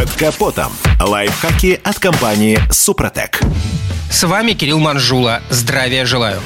Под капотом. Лайфхаки от компании «Супротек». С вами Кирилл Манжула. Здравия желаю.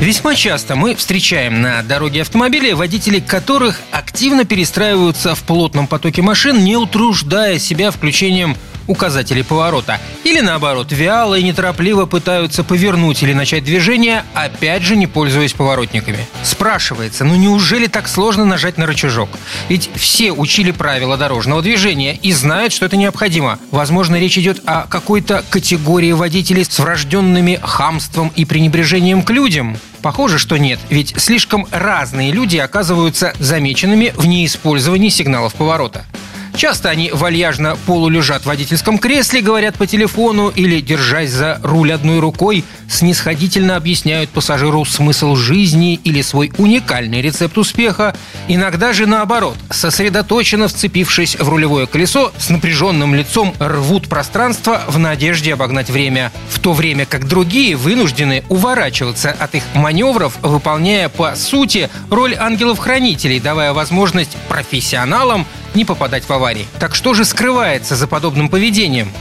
Весьма часто мы встречаем на дороге автомобили, водители которых активно перестраиваются в плотном потоке машин, не утруждая себя включением указателей поворота. Или наоборот, вяло и неторопливо пытаются повернуть или начать движение, опять же не пользуясь поворотниками. Спрашивается, ну неужели так сложно нажать на рычажок? Ведь все учили правила дорожного движения и знают, что это необходимо. Возможно, речь идет о какой-то категории водителей с врожденными хамством и пренебрежением к людям. Похоже, что нет, ведь слишком разные люди оказываются замеченными в неиспользовании сигналов поворота. Часто они вальяжно полулежат в водительском кресле, говорят по телефону или, держась за руль одной рукой, снисходительно объясняют пассажиру смысл жизни или свой уникальный рецепт успеха. Иногда же наоборот, сосредоточенно вцепившись в рулевое колесо, с напряженным лицом рвут пространство в надежде обогнать время. В то время как другие вынуждены уворачиваться от их маневров, выполняя по сути роль ангелов-хранителей, давая возможность профессионалам не попадать в аварии. Так что же скрывается за подобным поведением?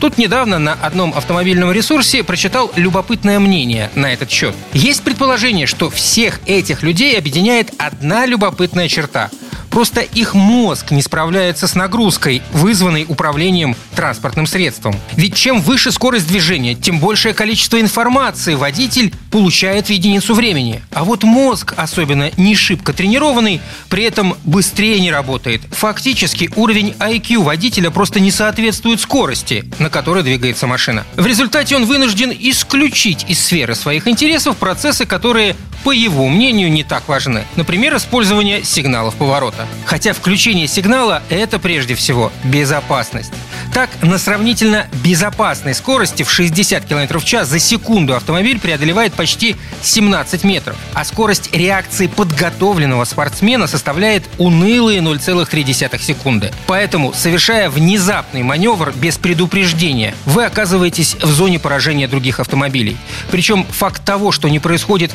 Тут недавно на одном автомобильном ресурсе прочитал любопытное мнение на этот счет. Есть предположение, что всех этих людей объединяет одна любопытная черта – Просто их мозг не справляется с нагрузкой, вызванной управлением транспортным средством. Ведь чем выше скорость движения, тем большее количество информации водитель получает в единицу времени. А вот мозг, особенно не шибко тренированный, при этом быстрее не работает. Фактически уровень IQ водителя просто не соответствует скорости, на которой двигается машина. В результате он вынужден исключить из сферы своих интересов процессы, которые по его мнению, не так важны. Например, использование сигналов поворота. Хотя включение сигнала – это прежде всего безопасность. Так, на сравнительно безопасной скорости в 60 км в час за секунду автомобиль преодолевает почти 17 метров, а скорость реакции подготовленного спортсмена составляет унылые 0,3 секунды. Поэтому, совершая внезапный маневр без предупреждения, вы оказываетесь в зоне поражения других автомобилей. Причем факт того, что не происходит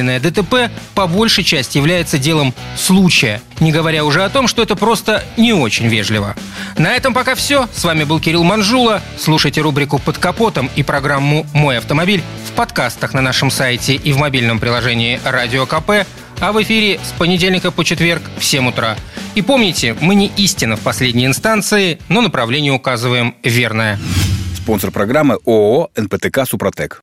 немедленное ДТП, по большей части является делом случая, не говоря уже о том, что это просто не очень вежливо. На этом пока все. С вами был Кирилл Манжула. Слушайте рубрику «Под капотом» и программу «Мой автомобиль» в подкастах на нашем сайте и в мобильном приложении «Радио КП», а в эфире с понедельника по четверг в 7 утра. И помните, мы не истина в последней инстанции, но направление указываем верное. Спонсор программы ООО «НПТК Супротек».